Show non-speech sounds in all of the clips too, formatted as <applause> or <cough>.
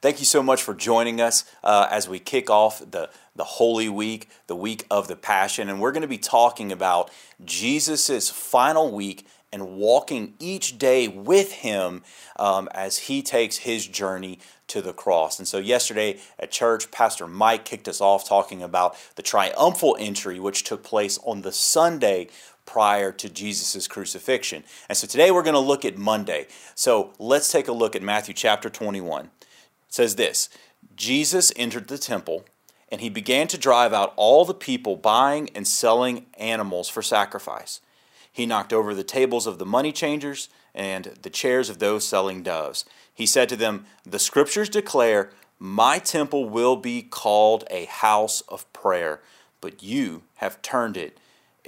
Thank you so much for joining us uh, as we kick off the, the Holy Week, the week of the Passion. And we're going to be talking about Jesus' final week and walking each day with Him um, as He takes His journey to the cross. And so, yesterday at church, Pastor Mike kicked us off talking about the triumphal entry, which took place on the Sunday prior to Jesus' crucifixion. And so, today we're going to look at Monday. So, let's take a look at Matthew chapter 21. It says this Jesus entered the temple and he began to drive out all the people buying and selling animals for sacrifice. He knocked over the tables of the money changers and the chairs of those selling doves. He said to them, The scriptures declare, My temple will be called a house of prayer, but you have turned it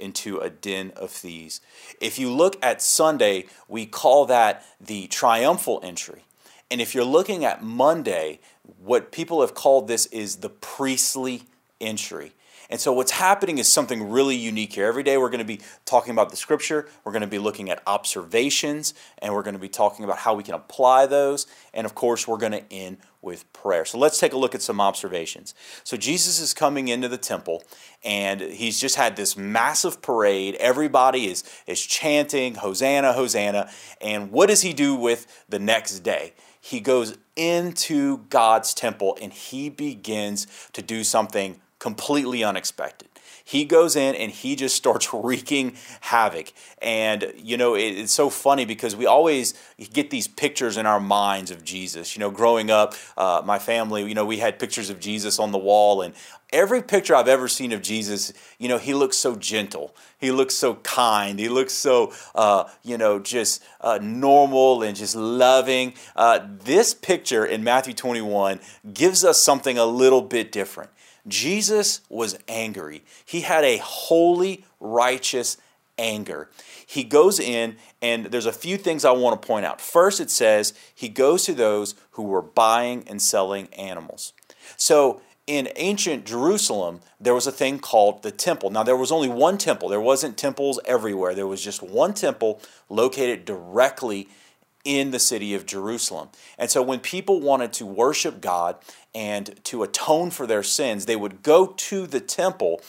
into a den of thieves. If you look at Sunday, we call that the triumphal entry. And if you're looking at Monday, what people have called this is the priestly entry. And so, what's happening is something really unique here. Every day, we're going to be talking about the scripture, we're going to be looking at observations, and we're going to be talking about how we can apply those. And of course, we're going to end with prayer. So, let's take a look at some observations. So, Jesus is coming into the temple, and he's just had this massive parade. Everybody is, is chanting, Hosanna, Hosanna. And what does he do with the next day? he goes into God's temple and he begins to do something completely unexpected. He goes in and he just starts <laughs> wreaking havoc. And, you know, it, it's so funny because we always get these pictures in our minds of Jesus. You know, growing up, uh, my family, you know, we had pictures of Jesus on the wall, and every picture I've ever seen of Jesus, you know, he looks so gentle. He looks so kind. He looks so, uh, you know, just uh, normal and just loving. Uh, this picture in Matthew 21 gives us something a little bit different. Jesus was angry. He had a holy, righteous anger. He goes in, and there's a few things I want to point out. First, it says he goes to those who were buying and selling animals. So, in ancient Jerusalem, there was a thing called the temple. Now, there was only one temple, there wasn't temples everywhere. There was just one temple located directly in the city of Jerusalem. And so, when people wanted to worship God and to atone for their sins, they would go to the temple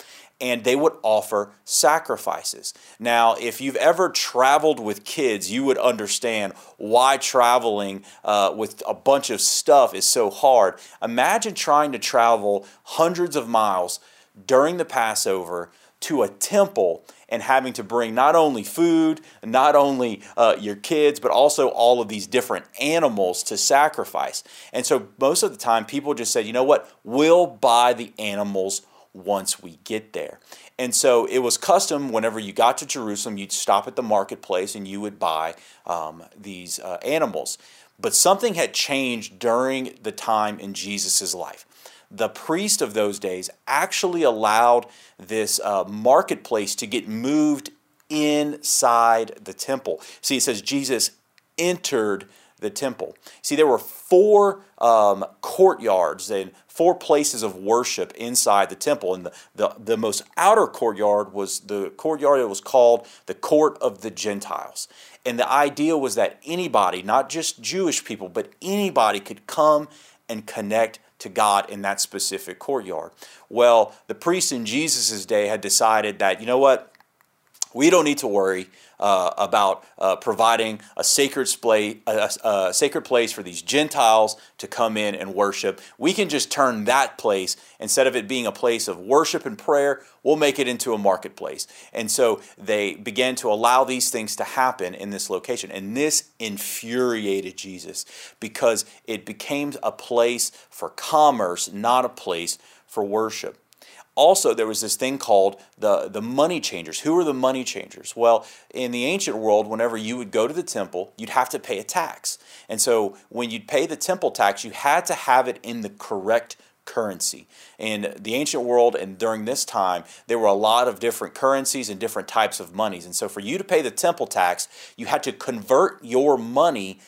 and they would offer sacrifices. Now, if you've ever traveled with kids, you would understand why traveling uh, with a bunch of stuff is so hard. Imagine trying to travel hundreds of miles during the Passover to a temple and having to bring not only food, not only uh, your kids, but also all of these different animals to sacrifice. And so most of the time, people just said, you know what, we'll buy the animals once we get there. And so it was custom whenever you got to Jerusalem, you'd stop at the marketplace and you would buy um, these uh, animals. But something had changed during the time in Jesus' life. The priest of those days actually allowed this uh, marketplace to get moved inside the temple. See, it says Jesus entered the temple. See, there were four um, courtyards and four places of worship inside the temple. And the, the, the most outer courtyard was the courtyard that was called the Court of the Gentiles. And the idea was that anybody, not just Jewish people, but anybody could come and connect to God in that specific courtyard. Well, the priests in Jesus' day had decided that, you know what, we don't need to worry uh, about uh, providing a sacred, splay, a, a sacred place for these Gentiles to come in and worship. We can just turn that place, instead of it being a place of worship and prayer, we'll make it into a marketplace. And so they began to allow these things to happen in this location. And this infuriated Jesus because it became a place for commerce, not a place for worship also there was this thing called the, the money changers. Who were the money changers? Well in the ancient world whenever you would go to the temple you'd have to pay a tax. And so when you'd pay the temple tax you had to have it in the correct currency. In the ancient world and during this time there were a lot of different currencies and different types of monies. And so for you to pay the temple tax you had to convert your money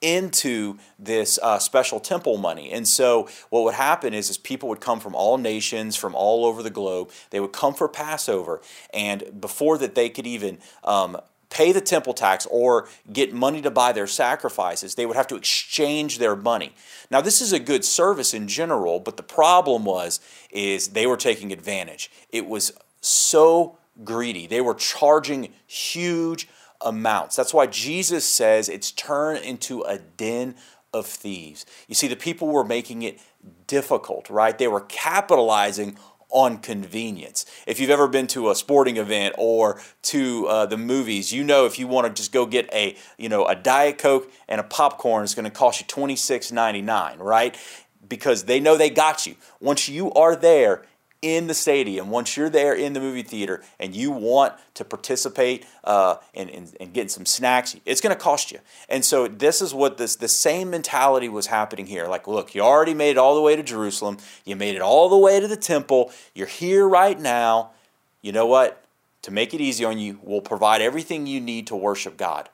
into this uh, special temple money. And so what would happen is, is people would come from all nations, from all over the globe. They would come for Passover. And before that they could even um, pay the temple tax or get money to buy their sacrifices, they would have to exchange their money. Now, this is a good service in general, but the problem was is they were taking advantage. It was so greedy. They were charging huge amounts. That's why Jesus says it's turned into a den of thieves. You see, the people were making it difficult, right? They were capitalizing on convenience. If you've ever been to a sporting event or to uh, the movies, you know if you want to just go get a you know a diet coke and a popcorn, it's going to cost you twenty six ninety nine, right? Because they know they got you. Once you are there, in the stadium, once you're there in the movie theater and you want to participate uh, in, in, in, getting some snacks, it's going to cost you. And so this is what this the same mentality was happening here. Like, look, you already made it all the way to Jerusalem. You made it all the way to the temple. You're here right now. You know what? To make it easy on you, we'll provide everything you need to worship God,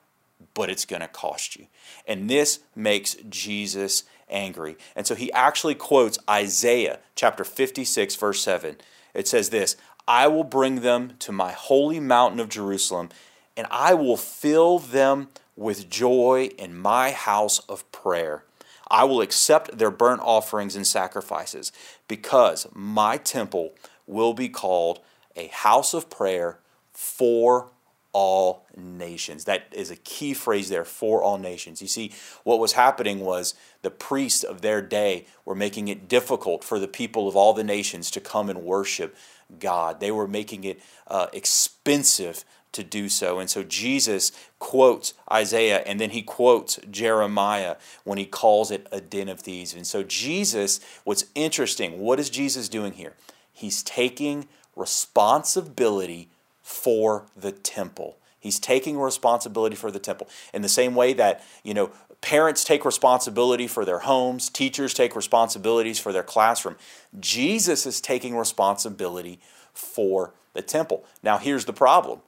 but it's going to cost you. And this makes Jesus angry. And so he actually quotes Isaiah chapter 56, verse 7. It says this I will bring them to my holy mountain of Jerusalem, and I will fill them with joy in my house of prayer. I will accept their burnt offerings and sacrifices, because my temple will be called a house of prayer for all nations. That is a key phrase there for all nations. You see, what was happening was the priests of their day were making it difficult for the people of all the nations to come and worship God. They were making it uh, expensive to do so. And so Jesus quotes Isaiah and then he quotes Jeremiah when he calls it a den of thieves. And so, Jesus, what's interesting, what is Jesus doing here? He's taking responsibility for the temple. He's taking responsibility for the temple in the same way that, you know, parents take responsibility for their homes, teachers take responsibilities for their classroom. Jesus is taking responsibility for the temple. Now, here's the problem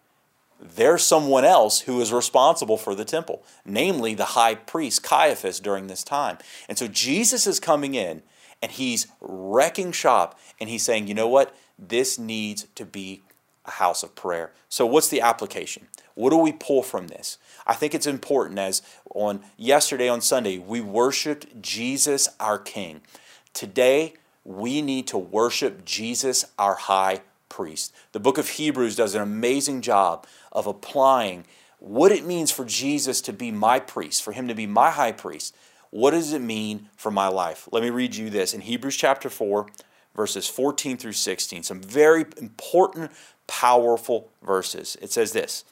there's someone else who is responsible for the temple, namely the high priest Caiaphas during this time. And so Jesus is coming in and he's wrecking shop and he's saying, you know what? This needs to be a house of prayer. So, what's the application? What do we pull from this? I think it's important as on yesterday on Sunday, we worshiped Jesus our King. Today, we need to worship Jesus our high priest. The book of Hebrews does an amazing job of applying what it means for Jesus to be my priest, for him to be my high priest. What does it mean for my life? Let me read you this in Hebrews chapter 4, verses 14 through 16. Some very important powerful verses. It says this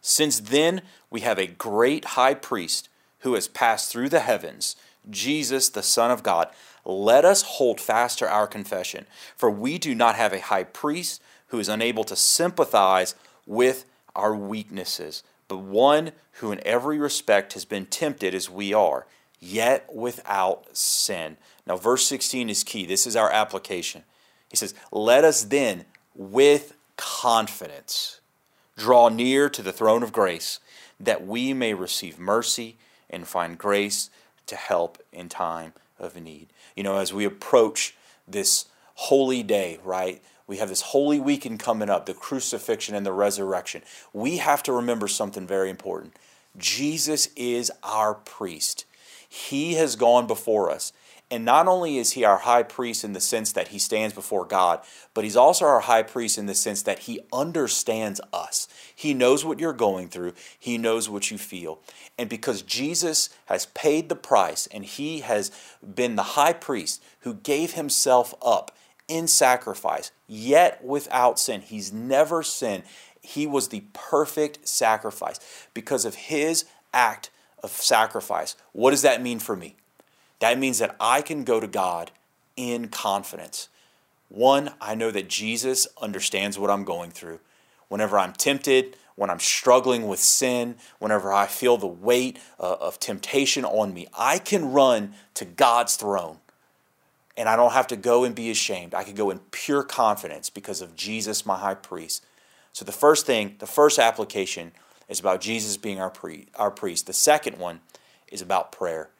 Since then we have a great high priest who has passed through the heavens, Jesus, the Son of God. Let us hold fast to our confession, for we do not have a high priest who is unable to sympathize with our weaknesses, but one who in every respect has been tempted as we are, yet without sin. Now, verse 16 is key. This is our application. He says, Let us then with confidence draw near to the throne of grace that we may receive mercy and find grace to help in time of need. You know, as we approach this holy day, right? We have this holy weekend coming up, the crucifixion and the resurrection. We have to remember something very important. Jesus is our priest. He has gone before us. And not only is he our high priest in the sense that he stands before God, but he's also our high priest in the sense that he understands us. He knows what you're going through, he knows what you feel. And because Jesus has paid the price and he has been the high priest who gave himself up in sacrifice, yet without sin, he's never sinned. He was the perfect sacrifice because of his act of sacrifice. What does that mean for me? That means that I can go to God in confidence. One, I know that Jesus understands what I'm going through. Whenever I'm tempted, when I'm struggling with sin, whenever I feel the weight uh, of temptation on me, I can run to God's throne. And I don't have to go and be ashamed. I can go in pure confidence because of Jesus, my high priest. So, the first thing, the first application is about Jesus being our, pre- our priest. The second one is about prayer.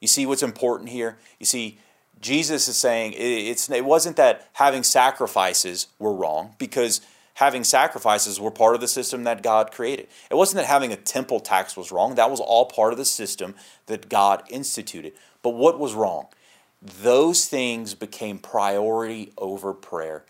You see what's important here? You see, Jesus is saying it's, it wasn't that having sacrifices were wrong, because having sacrifices were part of the system that God created. It wasn't that having a temple tax was wrong, that was all part of the system that God instituted. But what was wrong? Those things became priority over prayer.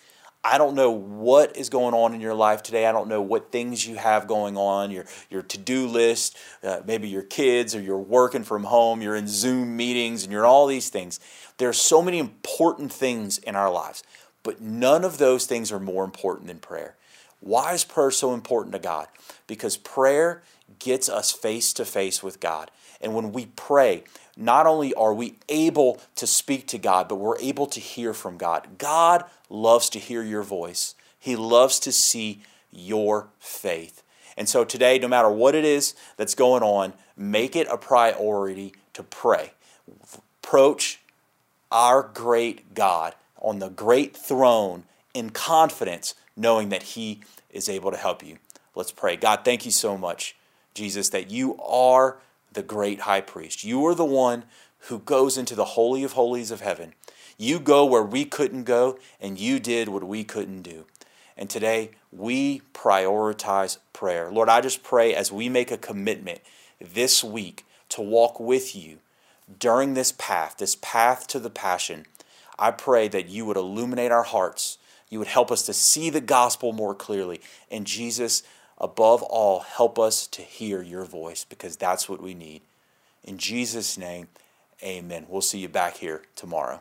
I don't know what is going on in your life today. I don't know what things you have going on, your, your to do list, uh, maybe your kids, or you're working from home, you're in Zoom meetings, and you're all these things. There are so many important things in our lives, but none of those things are more important than prayer. Why is prayer so important to God? Because prayer gets us face to face with God. And when we pray, not only are we able to speak to God, but we're able to hear from God. God loves to hear your voice, He loves to see your faith. And so today, no matter what it is that's going on, make it a priority to pray. Approach our great God on the great throne in confidence, knowing that He is able to help you. Let's pray. God, thank you so much, Jesus, that you are the great high priest. You are the one who goes into the Holy of Holies of heaven. You go where we couldn't go, and you did what we couldn't do. And today, we prioritize prayer. Lord, I just pray as we make a commitment this week to walk with you during this path, this path to the passion, I pray that you would illuminate our hearts. You would help us to see the gospel more clearly. And Jesus, above all, help us to hear your voice because that's what we need. In Jesus' name, amen. We'll see you back here tomorrow.